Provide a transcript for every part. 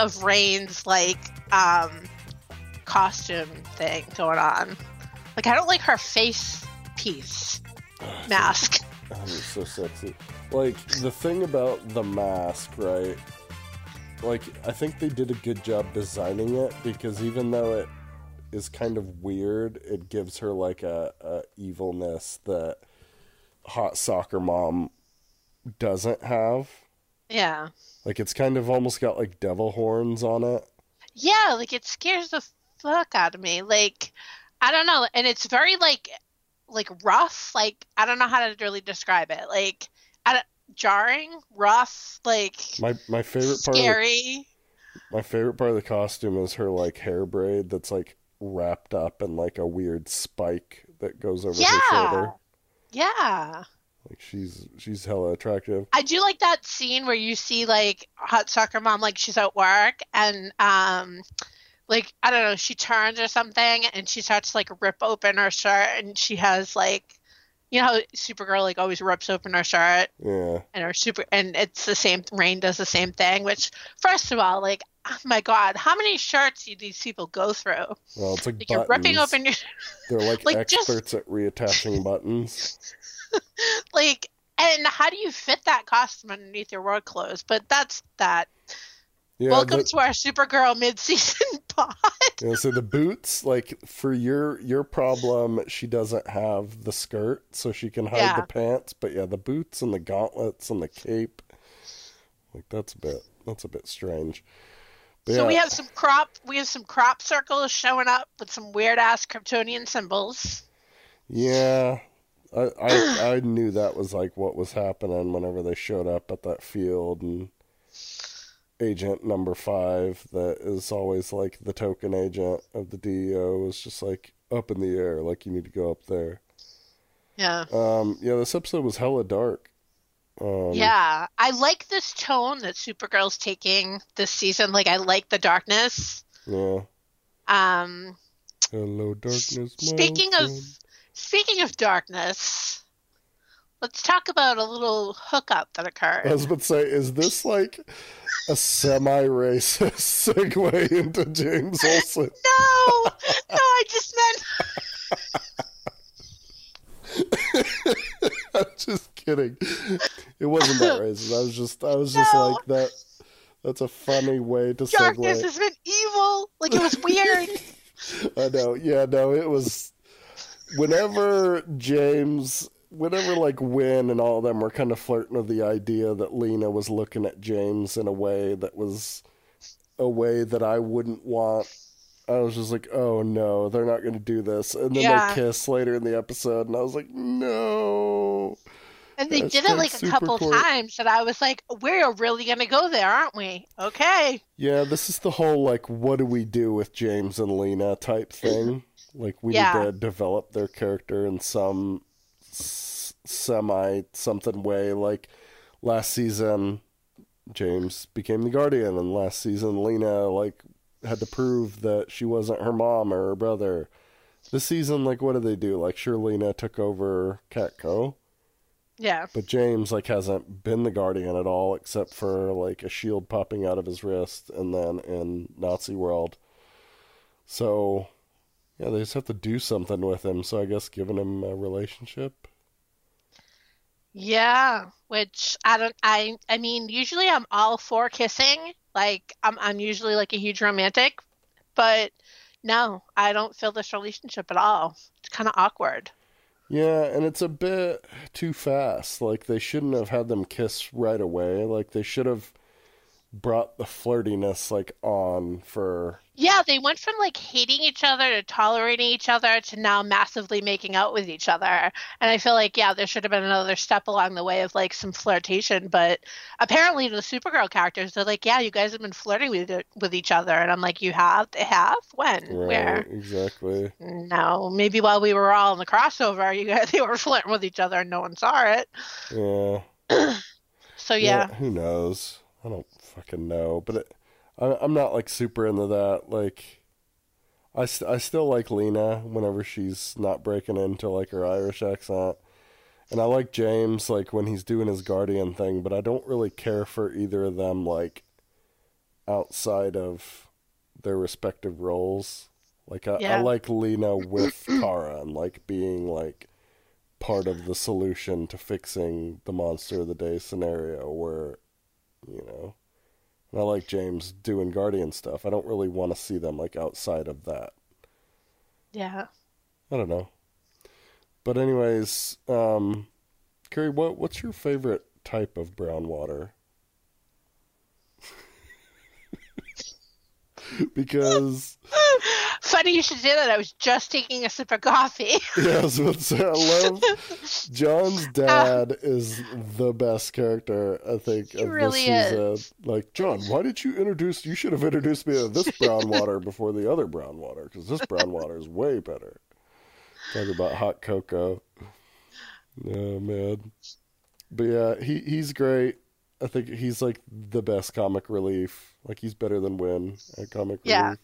of Reign's like um costume thing going on. Like I don't like her face piece mask. Oh, it's so sexy. Like the thing about the mask, right? Like I think they did a good job designing it because even though it is kind of weird, it gives her like a, a evilness that hot soccer mom doesn't have. Yeah. Like it's kind of almost got like devil horns on it. Yeah, like it scares the fuck out of me. Like I don't know, and it's very like like rough. Like I don't know how to really describe it. Like jarring, rough, like My my favorite part the, scary. my favorite part of the costume is her like hair braid that's like wrapped up in like a weird spike that goes over her shoulder. Yeah. Like she's she's hella attractive. I do like that scene where you see like hot soccer mom like she's at work and um like I don't know she turns or something and she starts to like rip open her shirt and she has like you know how Supergirl like always rips open her shirt Yeah. and her super and it's the same Reign does the same thing which first of all like oh my god how many shirts do these people go through Well, it's like, like you're ripping open your They're like, like, just- experts at reattaching buttons. like and how do you fit that costume underneath your work clothes but that's that Yeah, Welcome the, to our Supergirl mid-season pod. yeah, so the boots, like for your your problem, she doesn't have the skirt, so she can hide Yeah. the pants. But yeah, the boots and the gauntlets and the cape, like that's a bit that's a bit strange. But So yeah, we have some crop, we have some crop circles showing up with some weird ass Kryptonian symbols. yeah, I, I I knew that was like what was happening whenever they showed up at that field and agent number five that is always like the token agent of the DEO was just like up in the air like you need to go up there. Yeah. Um yeah, this episode was hella dark. Um yeah. I like this tone that Supergirl's taking this season. Like I like the darkness. yeah. Um Hello darkness. speaking of. Speaking of darkness, let's talk about a little hookup that occurred. I was about to say, is this like a semi racist segue into James Olsen? No, no, I just meant I'm just kidding. It wasn't that racist. I was just I was just No. like that that's a funny way to say it. darkness segue. has been evil. Like it was weird. I know. Yeah, no, it was whenever James whenever like Winn and all of them were kind of flirting with the idea that Lena was looking at James in a way that was a way that I wouldn't want. I was just like, oh no, they're not going to do this. And then Yeah. they kiss later in the episode, and I was like, no. And they That's did it like a couple cool. times, and I was like, "We're really gonna go there, aren't we?" Okay. Yeah, this is the whole like, what do we do with James and Lena type thing. Like, we Yeah. need to develop their character in some s- semi something way. Like last season, James became the Guardian, and last season, Lena like had to prove that she wasn't her mom or her brother. This season, like, what did they do? Like, sure, Lena took over Catco, Yeah. but James like hasn't been the Guardian at all, except for like a shield popping out of his wrist, and then in Nazi world. So, yeah, they just have to do something with him. So I guess giving him a relationship. Yeah. Which I don't. I. I mean, usually I'm all for kissing. Like I'm. I'm usually like a huge romantic, but no, I don't feel this relationship at all. It's kind of awkward. Yeah, and it's a bit too fast. Like they shouldn't have had them kiss right away. Like they should have brought the flirtiness like on for Yeah, they went from like hating each other to tolerating each other to now massively making out with each other. And I feel like, yeah, there should have been another step along the way of like some flirtation. But apparently, the Supergirl characters, they're like, yeah, you guys have been flirting with with each other. And I'm like, you have? They have? When? right Where? exactly. No, maybe while we were all in the crossover, you guys they were flirting with each other and no one saw it. Yeah. So yeah, who knows? I don't fucking know, but it, I, I'm not like super into that. Like, I, st- I still like Lena whenever she's not breaking into like her Irish accent, and I like James like when he's doing his guardian thing. But I don't really care for either of them like outside of their respective roles. Like I, I like Lena with Kara and like being like part of the solution to fixing the monster of the day scenario where you know and I like James doing Guardian stuff. I don't really want to see them like outside of that. Yeah. I don't know. But anyways, um Kerri, what what's your favorite type of brown water? because Funny you should say that. I was just taking a sip of coffee. yeah, I was about to say, I love J'onn's uh, dad is the best character I think He of really this season. is. Like J'onn, why did you introduce? You should have introduced me to this brown water before the other brown water because this brown water is way better. Talk about hot cocoa. Oh man, but yeah, he he's great. I think he's like the best comic relief. Like he's better than Winn at comic Yeah. relief.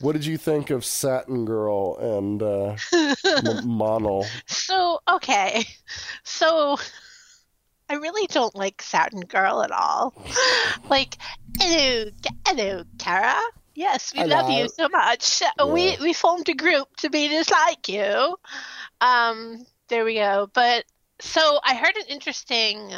What did you think of Satin Girl and uh, M- Mon-El? So, okay. So, I really don't like Satin Girl at all. Like, hello, hello, Kara. Yes, we love you so much. Yeah. We we formed a group to be just like you. Um, there we go. But so I heard an interesting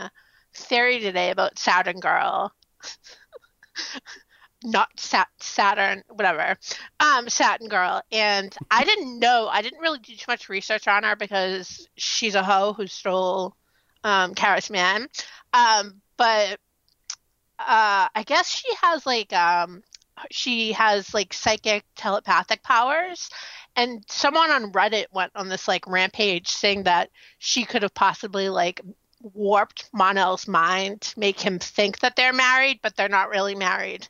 theory today about Saturn Girl. Not Sat- Saturn, whatever. Um, Satin Girl, and I didn't know. I didn't really do too much research on her because she's a hoe who stole um, Kara's man. Um, but uh, I guess she has like um, she has like psychic telepathic powers and someone on reddit went on this like rampage saying that she could have possibly like warped Mon-El's mind to make him think that they're married but they're not really married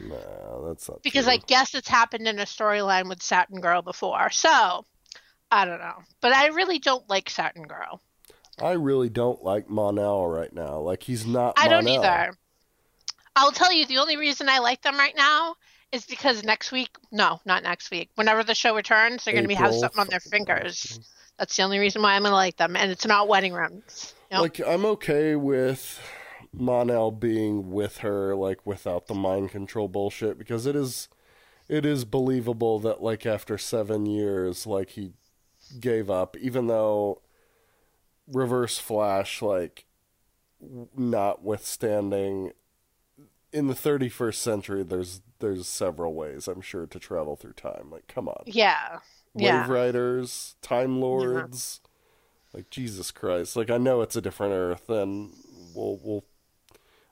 No, that's not because true. i guess it's happened in a storyline with satin girl before so i don't know but i really don't like satin girl I really don't like Mon-El right now. Like he's not. i don't either i'll tell you the only reason i like them right now is because next week no not next week whenever the show returns they're going to be have April something on their fingers That's the only reason why I'm gonna like them, and it's not wedding rings. Nope. Like I'm okay with Mon-El being with her, like without the mind control bullshit, because it is, it is believable that like after seven years, like he gave up, even though Reverse Flash, like, notwithstanding, in the 31st century, there's there's several ways I'm sure to travel through time. Like, come on. yeah, Wave yeah, Riders, Time Lords. Like Jesus Christ! Like I know it's a different Earth, and we'll we'll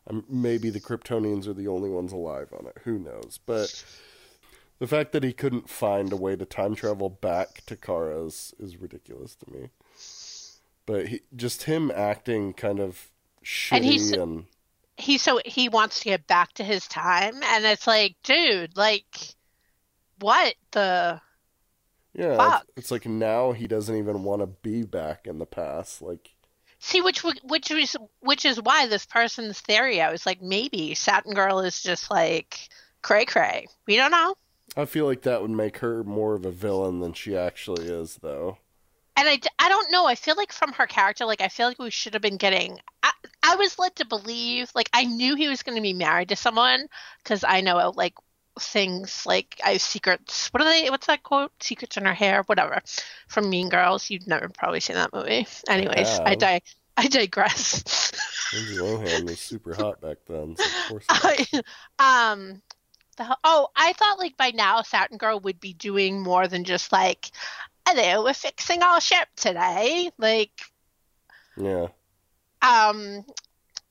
um, maybe the Kryptonians are the only ones alive on it. Who knows? But the fact that he couldn't find a way to time travel back to Kara's is ridiculous to me. But he, just him acting kind of shitty And he's- and he so he wants to get back to his time, and it's like, dude, like, what the? yeah, Fuck. it's, it's like now he doesn't even want to be back in the past. Like See, which which is which is why this person's theory. I was like, maybe Satin Girl is just like cray cray. We don't know. I feel like that would make her more of a villain than she actually is, though. And I, I don't know. I feel like from her character, like I feel like we should have been getting. I, I was led to believe, like I knew he was going to be married to someone because I know like things like I have secrets. What are they? What's that quote? Secrets in her hair, whatever. From Mean Girls. You've never probably seen that movie. Anyways, I di- I digress. Lindsay Lohan was super hot back then, so of course. I, um, the, oh, I thought like by now Satin Girl would be doing more than just like, hello, we're fixing our ship today. Like, Yeah, um,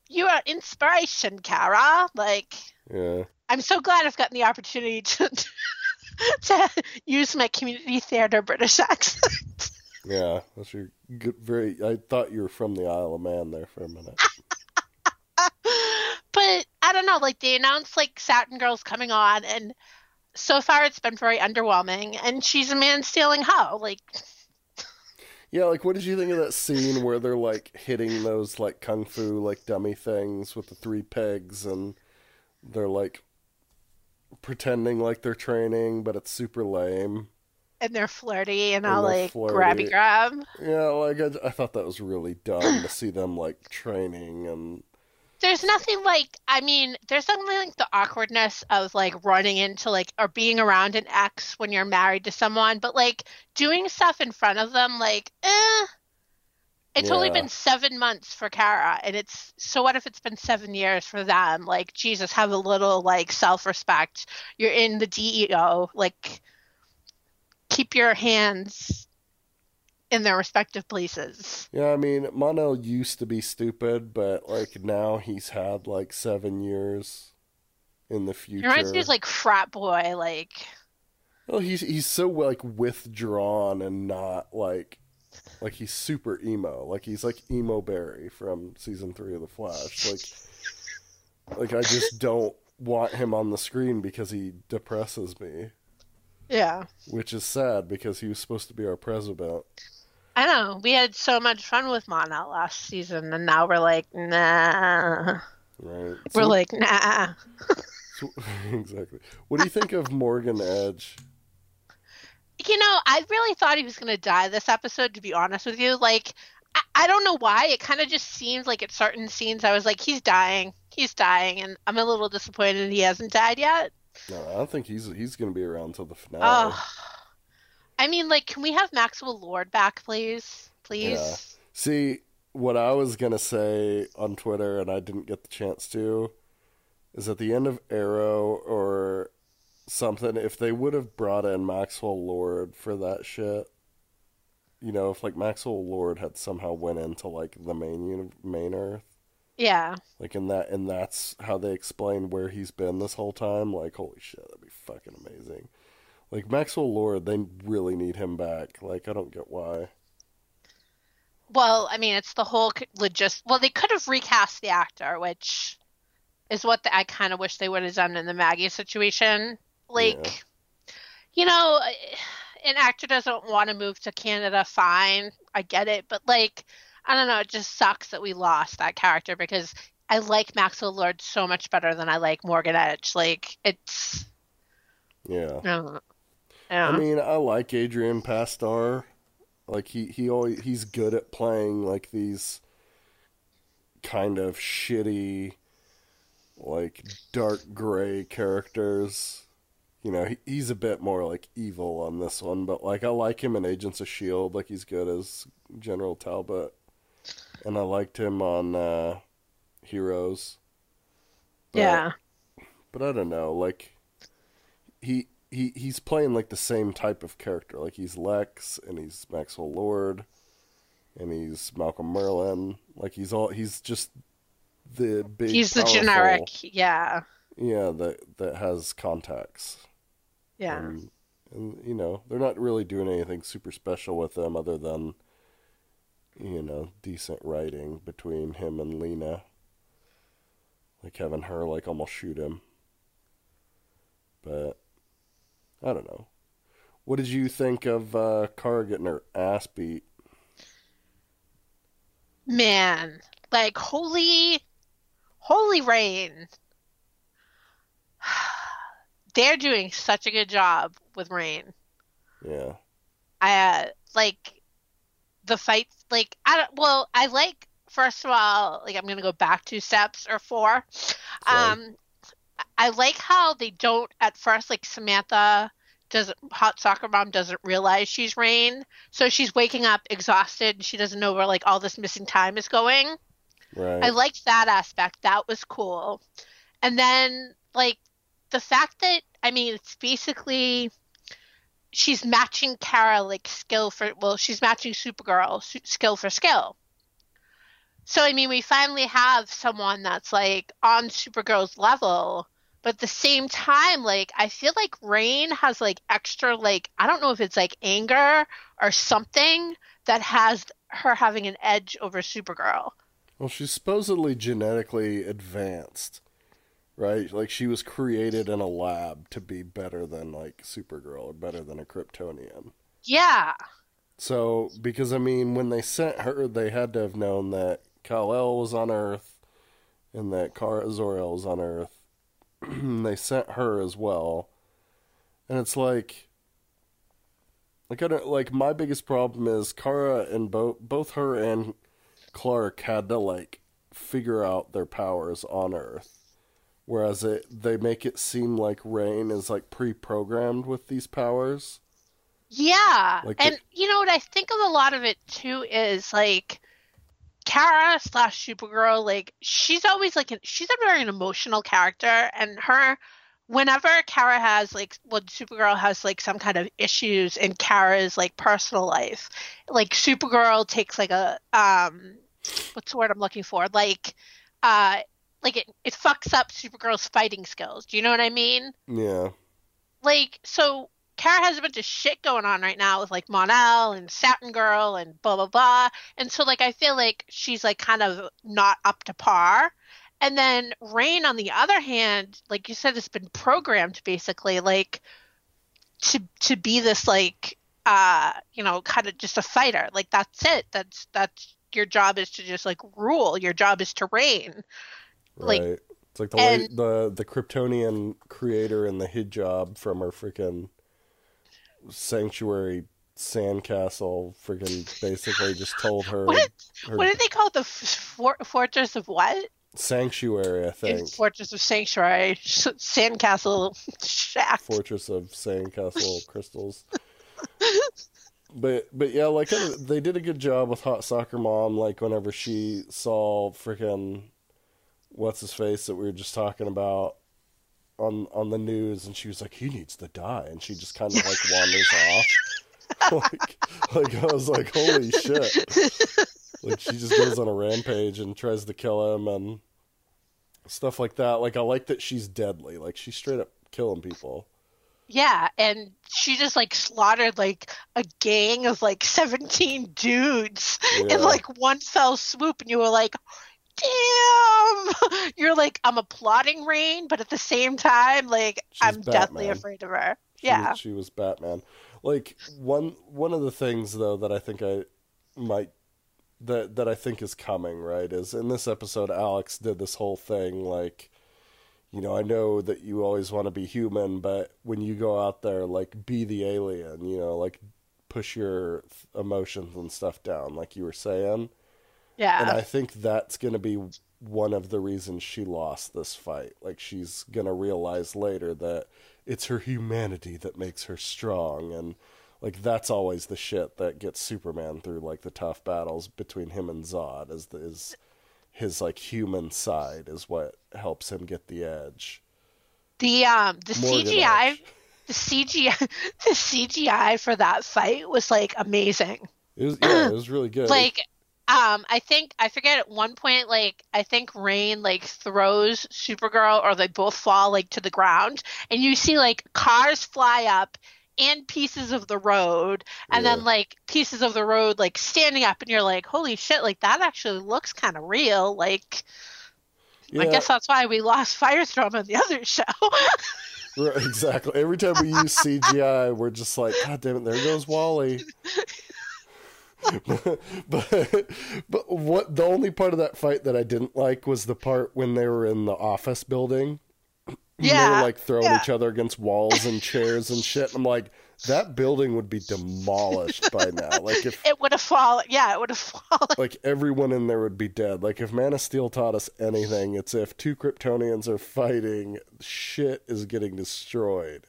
you are inspiration, Kara. Like, yeah. I'm so glad I've gotten the opportunity to to use my community theater British accent. Yeah, that's your good. Very. I thought you were from the Isle of Man there for a minute. but I don't know, like they announced like Satin Girl's coming on, and so far it's been very underwhelming. And she's a man stealing hoe. Like, Yeah, like what did you think of that scene where they're like hitting those like kung fu like dummy things with the three pegs, and they're like pretending like they're training, but it's super lame. and they're flirty and And all like flirty. grabby grab. Yeah, like I, I thought that was really dumb to see them like training and there's nothing like I mean, there's something like the awkwardness of like running into like or being around an ex when you're married to someone, but like doing stuff in front of them, like, eh. It's only been seven months for Kara, and it's so what if it's been seven years for them? Like, Jesus, have a little like self respect. You're in the DEO, like, keep your hands in their respective places. Yeah, I mean, Mono used to be stupid, but like now he's had like seven years in the He reminds me future. of like frat boy, like. Well, he's he's so like withdrawn and not like like he's super emo. Like he's like emo Barry from season three of The Flash. Like like I just don't want him on the screen because he depresses me, Yeah. which is sad because he was supposed to be our president. I know. We had so much fun with Mana last season, and now we're like, nah. Right. We're So- like, nah. so- exactly. What do you think of Morgan Edge? You know, I really thought he was going to die this episode, to be honest with you. Like, I, I don't know why. It kind of just seems like at certain scenes, I was like, he's dying. He's dying. And I'm a little disappointed he hasn't died yet. No, I don't think he's he's going to be around till the finale. Oh. I mean, like, can we have Maxwell Lord back, please? Please? Yeah. See, what I was going to say on Twitter and I didn't get the chance to is at the end of Arrow or something, if they would have brought in Maxwell Lord for that shit, you know, if like Maxwell Lord had somehow went into like the main uni- main Earth, Yeah. like in that, and that's how they explain where he's been this whole time. Like, holy shit, that'd be fucking amazing. Like Maxwell Lord, they really need him back. Like, I don't get why. Well, I mean, it's the whole logist. Well, they could have recast the actor, which is what the, I kind of wish they would have done in the Maggie situation. Like, you know, an actor doesn't want to move to Canada, fine, I get it, but like, I don't know, it just sucks that we lost that character because I like Maxwell Lord so much better than I like Morgan Edge. Like, it's, Yeah. I don't know. Yeah. I mean, I like Adrian Pasdar. Like he he always he's good at playing like these kind of shitty like dark gray characters. You know, he, he's a bit more like evil on this one, but like I like him in Agents of Shield, like he's good as General Talbot. And I liked him on uh Heroes. But- yeah. but I don't know, like he he he's playing like the same type of character. Like he's Lex and he's Maxwell Lord and he's Malcolm Merlyn. Like he's all he's just the big He's the powerful- generic. Yeah. Yeah, that that has contacts. Yeah. And, and you know, they're not really doing anything super special with them other than you know, decent writing between him and Lena. Like having her like almost shoot him. But I don't know. What did you think of uh Kara getting her ass beat? Man, like holy, holy Reign. They're doing such a good job with Reign. Yeah. I uh, like the fights. Like I don't. Well, I like first of all, like I'm gonna go back two steps or four. Um, I like how they don't at first like Samantha doesn't hot soccer mom doesn't realize she's Reign, so she's waking up exhausted and she doesn't know where like all this missing time is going. Right. I liked that aspect. That was cool. And then like the fact that I mean it's basically she's matching Kara like skill for well she's matching Supergirl su- skill for skill. So I mean we finally have someone that's like on Supergirl's level but at the same time like I feel like Reign has like extra like I don't know if it's like anger or something that has her having an edge over Supergirl. Well, she's supposedly genetically advanced, right? Like she was created in a lab to be better than like Supergirl or better than a Kryptonian. Yeah. So, because I mean, when they sent her, they had to have known that Kal-El was on Earth and that Kara Zor-El was on Earth. they sent her as well, and it's like, like I don't like my biggest problem is Kara and both both her and Clark had to like figure out their powers on Earth. Whereas it, they make it seem like Reign is like pre-programmed with these powers. Yeah, Like and the- you know what I think of a lot of it too is like Kara slash Supergirl. Like she's always like an, she's a very an emotional character, and her whenever Kara has like when Supergirl has like some kind of issues in Kara's like personal life, like Supergirl takes like a um what's the word I'm looking for like uh like it it fucks up Supergirl's fighting skills. Do you know what I mean? Yeah. like so Kara has a bunch of shit going on right now with like Mon-El and Satin Girl and blah blah blah. And so like I feel like she's like kind of not up to par. And then Reign on the other hand, like you said, has been programmed basically like to to be this like uh you know kind of just a fighter. Like that's it. That's that's your job is to just like rule. Your job is to reign. Like- Right. it's like the and- la- the the Kryptonian creator and the hijab from her freaking sanctuary sandcastle freaking basically just told her, What her What did they call it? the for- fortress of what? sanctuary, I think. Fortress of Sanctuary, Sandcastle Shack. Fortress of Sandcastle Crystals. But but yeah, like they did a good job with Hot Soccer Mom. Like whenever she saw freaking what's his face that we were just talking about on on the news, and she was like, "He needs to die," and she just kind of like wanders off. like like I was like, "Holy shit!" Like she just goes on a rampage and tries to kill him and stuff like that. Like I like that she's deadly. Like she's straight up killing people. Yeah, and she just like slaughtered like a gang of like 17 dudes Yeah. in like one fell swoop, and you were like, damn! Like, I'm applauding Reign, but at the same time, like, She's I'm deathly afraid of her. She Yeah. she was Batman. Like one one of the things though that I think I might that that I think is coming right is in this episode Alex did this whole thing like you know I know that you always want to be human but when you go out there like be the alien you know like push your th- emotions and stuff down like you were saying Yeah. and I think that's going to be one of the reasons she lost this fight. Like she's to realize later that it's her humanity that makes her strong and like that's always the shit that gets Superman through like the tough battles between him and Zod is the, is his like human side is what helps him get the edge. the um the Morgan CGI Edge. the CGI the CGI for that fight was like amazing. It was yeah, it was really good. like um i think i forget at one point like i think Reign like throws supergirl or they both fall like to the ground and you see like cars fly up and pieces of the road and then like pieces of the road like standing up and you're like holy shit like that actually looks kind of real like i guess that's why we lost firestorm on the other show Right, exactly. Every time we use CGI, we're just like, God damn it, there goes Wally. but but what the only part of that fight that I didn't like was the part when they were in the office building. And they Yeah, were like throwing yeah. each other against walls and chairs and shit. I'm like, that building would be demolished by now. Like if it would have fallen yeah it would have fallen like everyone in there would be dead. Like if Man of Steel taught us anything, it's if two Kryptonians are fighting, shit is getting destroyed.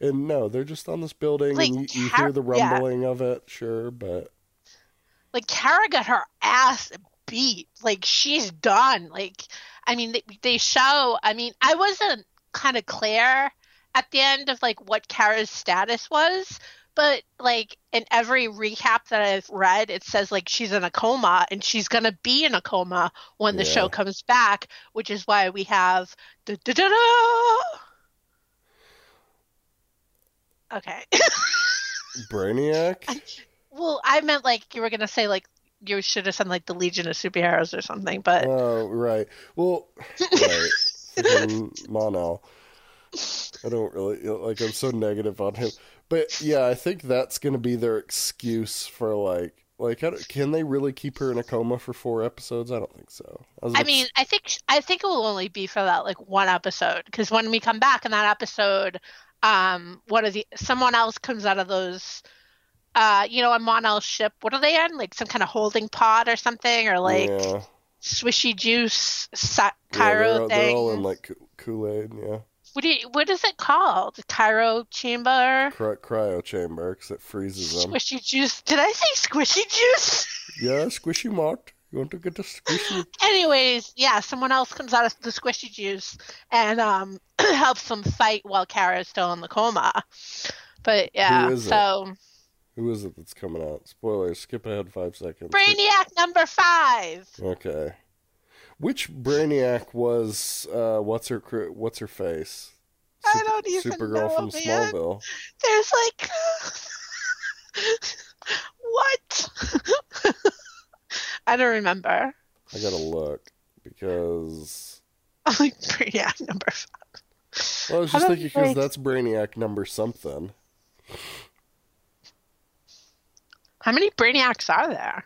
And no, they're just on this building, Like, and you, you hear the yeah. rumbling of it, sure, but like Kara got her ass beat. Like she's done. Like I mean, they, they show. I mean, I wasn't kind of clear at the end of like what Kara's status was, but like in every recap that I've read, it says like she's in a coma and she's gonna be in a coma when the Yeah. show comes back, which is why we have. da-da-da-da. Okay. Brainiac. Well, I meant like you were gonna say like you should have sent like the Legion of Superheroes or something, but Oh, right. Well, right. Freaking Mono. I don't really like. I'm so negative on him, but yeah, I think that's going to be their excuse for like, like, can they really keep her in a coma for four episodes? I don't think so. I like, mean, I think I think it will only be for that like one episode because when we come back in that episode, um, what are the someone else comes out of those, uh, you know, a Mon-El's ship. What are they in? Like some kind of holding pod or something, or like yeah, swishy juice sa- Yeah, Cairo they're, thing. they're all in like Kool Aid, yeah. What do you, what is it called? Cairo chamber? Cry- cryo chamber because it freezes them. Squishy juice. Did I say squishy juice? Yeah, squishy mart. You want to get a squishy? Anyways, yeah, someone else comes out of the squishy juice and um helps them fight while Kara's still in the coma. But yeah, so. it? Who is it that's coming out? Spoilers. Skip ahead five seconds. Brainiac number five. Okay. Which Brainiac was? Uh, what's her? cr- What's her face? I don't even Supergirl know, from man. Smallville. There's like what? I don't remember. I gotta look because I'm like Brainiac number five. well, I was just thinking because that's Brainiac number something. How many Brainiacs are there?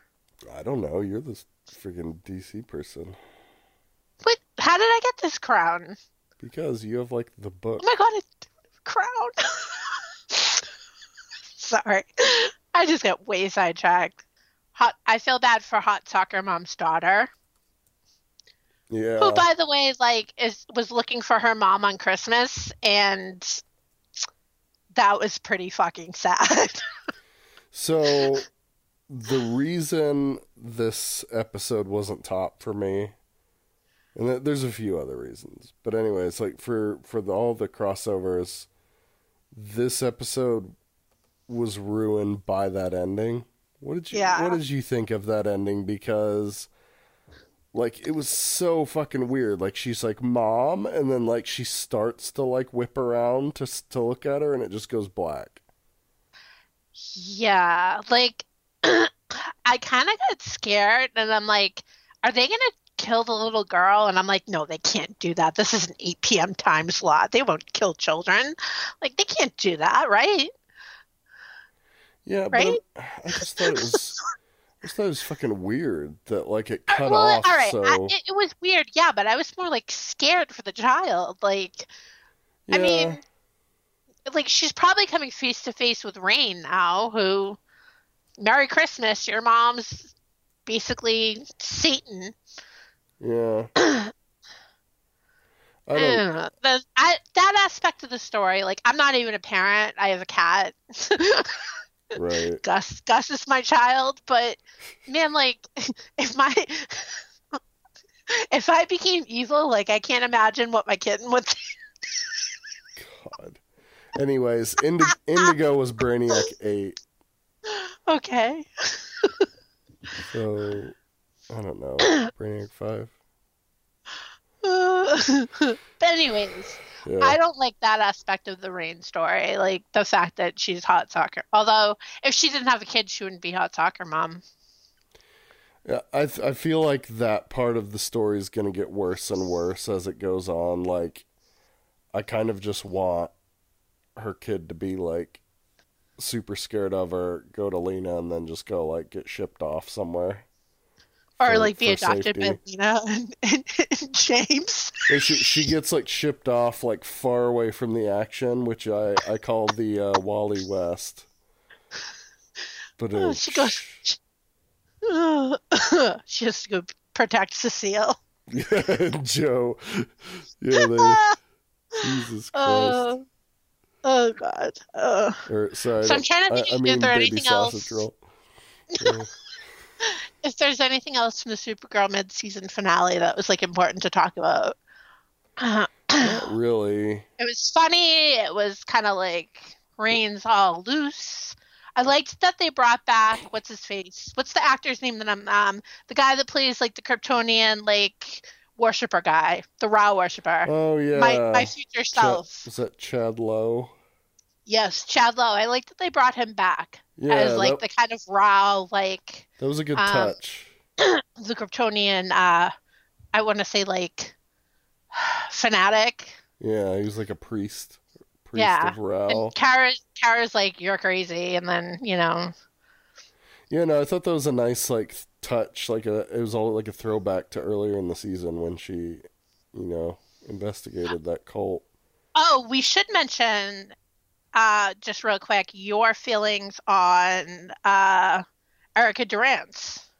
I don't know. You're the freaking DC person What? How did I get this crown? because you have like the book. Oh my god, it's crown. Sorry. I just got way sidetracked. Hot I feel bad for hot soccer mom's daughter. Yeah. Who by the way, like is was looking for her mom on Christmas and that was pretty fucking sad. So the reason this episode wasn't top for me, and th- there's a few other reasons, but anyways, like for for the, all the crossovers, this episode was ruined by that ending. What did you Yeah. What did you think of that ending? Because like it was so fucking weird. Like she's like mom, and then like she starts to like whip around to to look at her, and it just goes black. Yeah, like I kind of got scared, and I'm like, are they gonna kill the little girl? And I'm like, no, they can't do that. This is an 8 p.m. time slot. They won't kill children. Like they can't do that, right? Yeah, Right? but I'm- just thought it was, I just thought it was fucking weird that like it Uh, cut well, off. all right, so I, it, it was weird, yeah, but I was more like scared for the child. Like, yeah, I mean, like she's probably coming face to face with Reign now, who, Merry Christmas, your mom's basically Satan. yeah. I don't. Uh, the, I, that aspect of the story, like I'm not even a parent. I have a cat. Right. Gus, Gus is my child, but man, like if my if I became evil, like I can't imagine what my kitten would. God. Anyways, Indi- Indigo was Brainiac eight, okay. so I don't know. Brainiac five. but anyways, Yeah. I don't like that aspect of the Reign story, like the fact that she's hot soccer. Although if she didn't have a kid, she wouldn't be hot soccer mom. Yeah, I th- I feel like that part of the story is going to get worse and worse as it goes on. Like, I kind of just want her kid to be like super scared of her, go to Lena, and then just go like get shipped off somewhere. Or for- like be adopted by. Lena and, and, and James. And she she gets like shipped off like far away from the action, which I I call the uh, Wally West. But Oh, uh, she goes. she has to go protect Cecile. yeah, Joe. Yeah, they. Jesus Christ. Oh, oh God. Uh, Or sorry, So I I'm trying to think I, I if mean there baby anything else. roll. Yeah. if there's anything else from the Supergirl mid-season finale that was like important to talk about. Uh, Not really. it was funny. It was kind of like Reign's all loose. I liked that they brought back what's his face? What's the actor's name that I'm um the guy that plays like the Kryptonian like worshiper guy, the Rao worshiper. Oh yeah. my my future Cha- self. is that Chad Lowe? Yes, Chad Lowe. I like that they brought him back Yeah, as like that, the kind of raw like that was a good um, touch. the Kryptonian uh I want to say like fanatic. Yeah, he was like a priest. Priest Yeah, of Rao. And Kara Kara's like you're crazy and then, you know, Yeah, no, I thought that was a nice like touch. Like a, it was all like a throwback to earlier in the season when she, you know, investigated that cult. Oh, we should mention uh just real quick your feelings on uh Erica Durance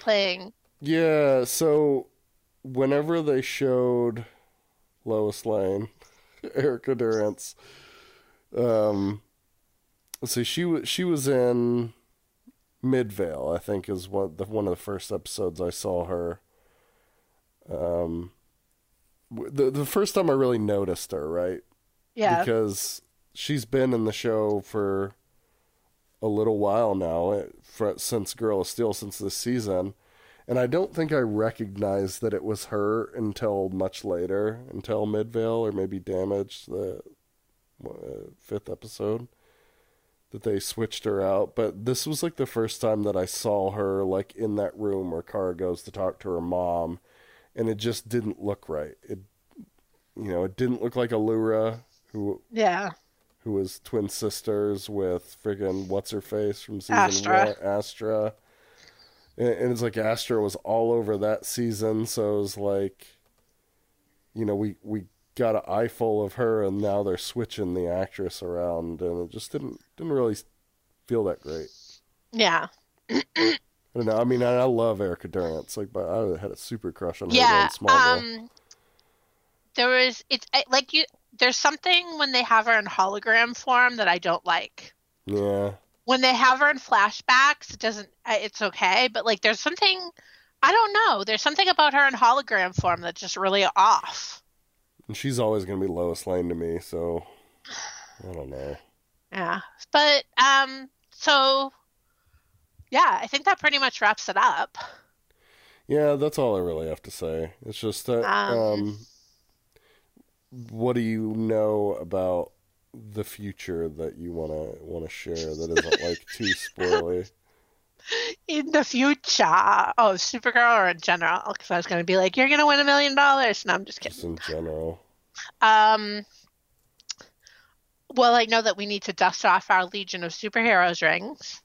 playing Yeah, so whenever they showed Lois Lane, Erica Durance, um, see, she was she was in Midvale, I think, is one the one of the first episodes I saw her. Um, the the first time I really noticed her, right? Yeah. Because she's been in the show for a little while now, eh, for, since Girl of Steel, since this season. And I don't think I recognized that it was her until much later, until Midvale or maybe Damage, the uh, fifth episode, that they switched her out. But this was like the first time that I saw her like in that room where Kara goes to talk to her mom, and it just didn't look right. It, you know, it didn't look like Alura, who yeah. Who was twin sisters with friggin' what's her face from season Astra. one, Astra. And, and it's like Astra was all over that season, so it was like, you know, we we got an eye full of her, and now they're switching the actress around, and it just didn't didn't really feel that great. Yeah. I don't know. I mean, I, I love Erica Durance, like, but I had a super crush on her Yeah. Um there was it's like you there's something when they have her in hologram form that I don't like. yeah, When they have her in flashbacks, it doesn't it's okay, but like there's something I don't know. There's something about her in hologram form that's just really off. and she's always gonna be Lois Lane to me, so I don't know. Yeah. But um so yeah, I think that pretty much wraps it up. Yeah, that's all I really have to say. It's just that um, Um, what do you know about the future that you wanna wanna share that isn't like too spoily? In the future. Oh, Supergirl or in general? Because I was going to be like, you're going to win a million dollars. No, I'm just kidding. Just in general. Um, well, I know that we need to dust off our Legion of Superheroes rings.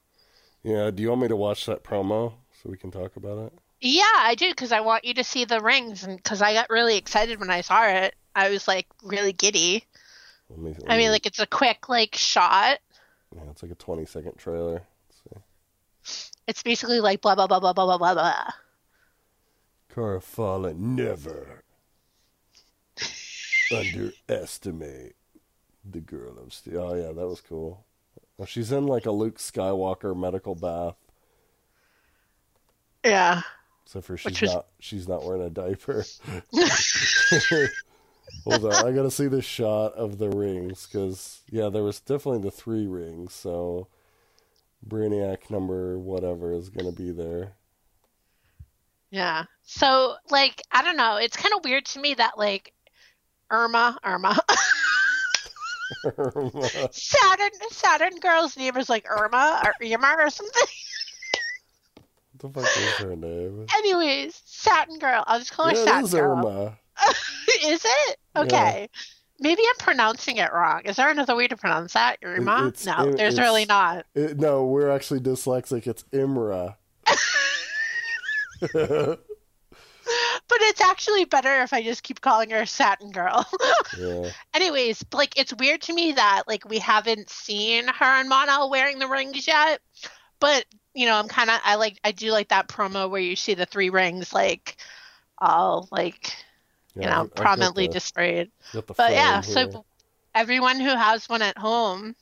Yeah, do you want me to watch that promo so we can talk about it? Yeah, I do because I want you to see the rings, and because I got really excited when I saw it, I was like really giddy. Let me, let I me- mean, like it's a quick like shot. yeah, it's like a twenty second trailer. Let's see. It's basically like blah blah blah blah blah blah blah blah. Never underestimate the girl of steel. Oh yeah, that was cool. Well, she's in like a Luke Skywalker medical bath. Yeah. Except for she's was- not she's not wearing a diaper. Hold on, I gotta see the shot of the rings because yeah, there was definitely the three rings. So Brainiac number whatever is gonna be there. Yeah. So, like, I don't know. It's kind of weird to me that, like, Irma, Irma, Saturn, Saturn girl's name is like Irma or Irma or something. what the fuck is her name? Anyways, Saturn girl. I'll just call her Yeah, Saturn girl. Irma. is it? Okay. Maybe I'm pronouncing it wrong. Is there another way to pronounce that? Irma? it's- no, it- there's really not. It, no, we're actually dyslexic. It's Imra. But it's actually better if I just keep calling her Satin Girl. yeah. Anyways, like it's weird to me that like we haven't seen her and Mon-El wearing the rings yet. But you know, I'm kind of I like I do like that promo where you see the three rings like all like yeah you know got prominently the- displayed. But yeah, here. so everyone who has one at home,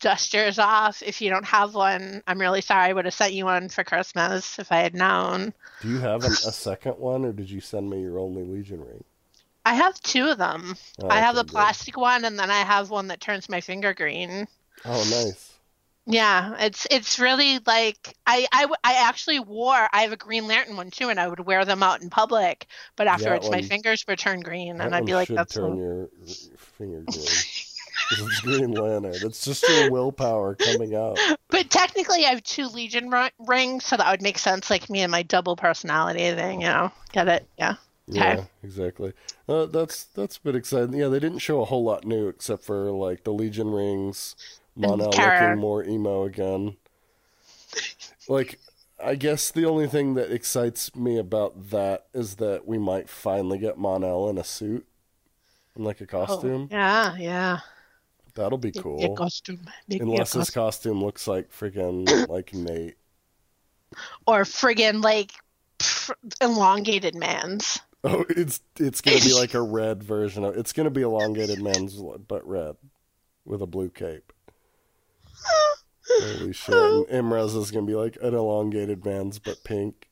dust yours off. If you don't have one, I'm really sorry. I would have sent you one for Christmas if I had known. Do you have an, a second one, or did you send me your only Legion ring? I have two of them. Oh, I have the good. plastic one, and then I have one that turns my finger green. Oh, nice. Yeah, it's it's really like I, I I actually wore I have a Green Lantern one too, and I would wear them out in public. But afterwards, my fingers would turn green, and I'd be like, "That's turn so- your finger green." it's Green Lantern. It's just your willpower coming out. But technically, I have two Legion ri- rings, so that would make sense. Like me and my double personality thing, you know. Get it? Yeah. Yeah, exactly. Uh, that's that's been exciting. Yeah, they didn't show a whole lot new except for like the Legion rings, Mon-El looking more emo again. Like, I guess the only thing that excites me about that is that we might finally get Mon-El in a suit, in like a oh, costume. Oh, yeah, yeah. That'll be Make a cool. costume. Make me a Unless his costume. costume looks like friggin' like Nate. Or friggin' like f- elongated man's. Oh, it's it's gonna be like a red version of it's gonna be elongated man's but red with a blue cape. Holy shit! And Imra's is gonna be like an elongated man's but pink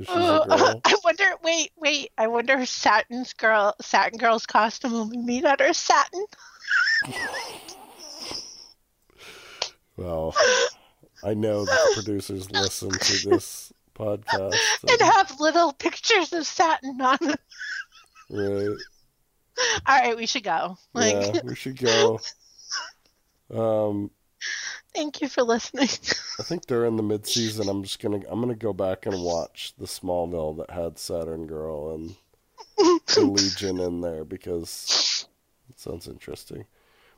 a girl. I wonder. Wait, wait. I wonder if Satin's girl, Saturn Girl's costume will be made out of satin. Well, I know that the producers listen to this podcast. and have little pictures of satin on it. right. All right, we should go. Like, yeah, we should go. Um, thank you for listening. I think during the mid season, I'm just gonna I'm gonna go back and watch the Smallville that had Saturn Girl and the Legion in there because it sounds interesting.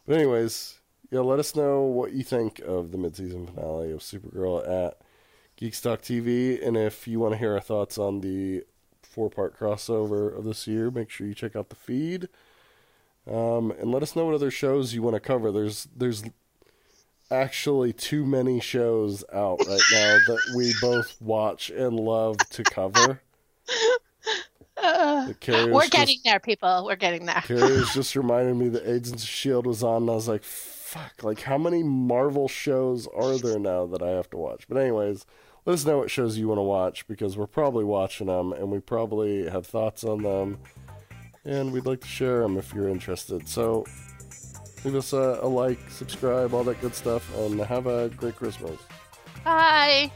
But anyways, yeah, let us know what you think of the mid season finale of Supergirl at GeeksTalkTV, and if you want to hear our thoughts on the four part crossover of this year, make sure you check out the feed. Um, and let us know what other shows you want to cover. There's there's actually too many shows out right now that we both watch and love to cover. Uh, we're getting just, there, people. We're getting there. Kerri's just reminded me that Agents of Shield was on, and I was like, "Fuck! Like, how many Marvel shows are there now that I have to watch?" But anyways, let us know what shows you want to watch because we're probably watching them, and we probably have thoughts on them, and we'd like to share them if you're interested. So, leave us a, a like, subscribe, all that good stuff, and have a great Christmas. Bye.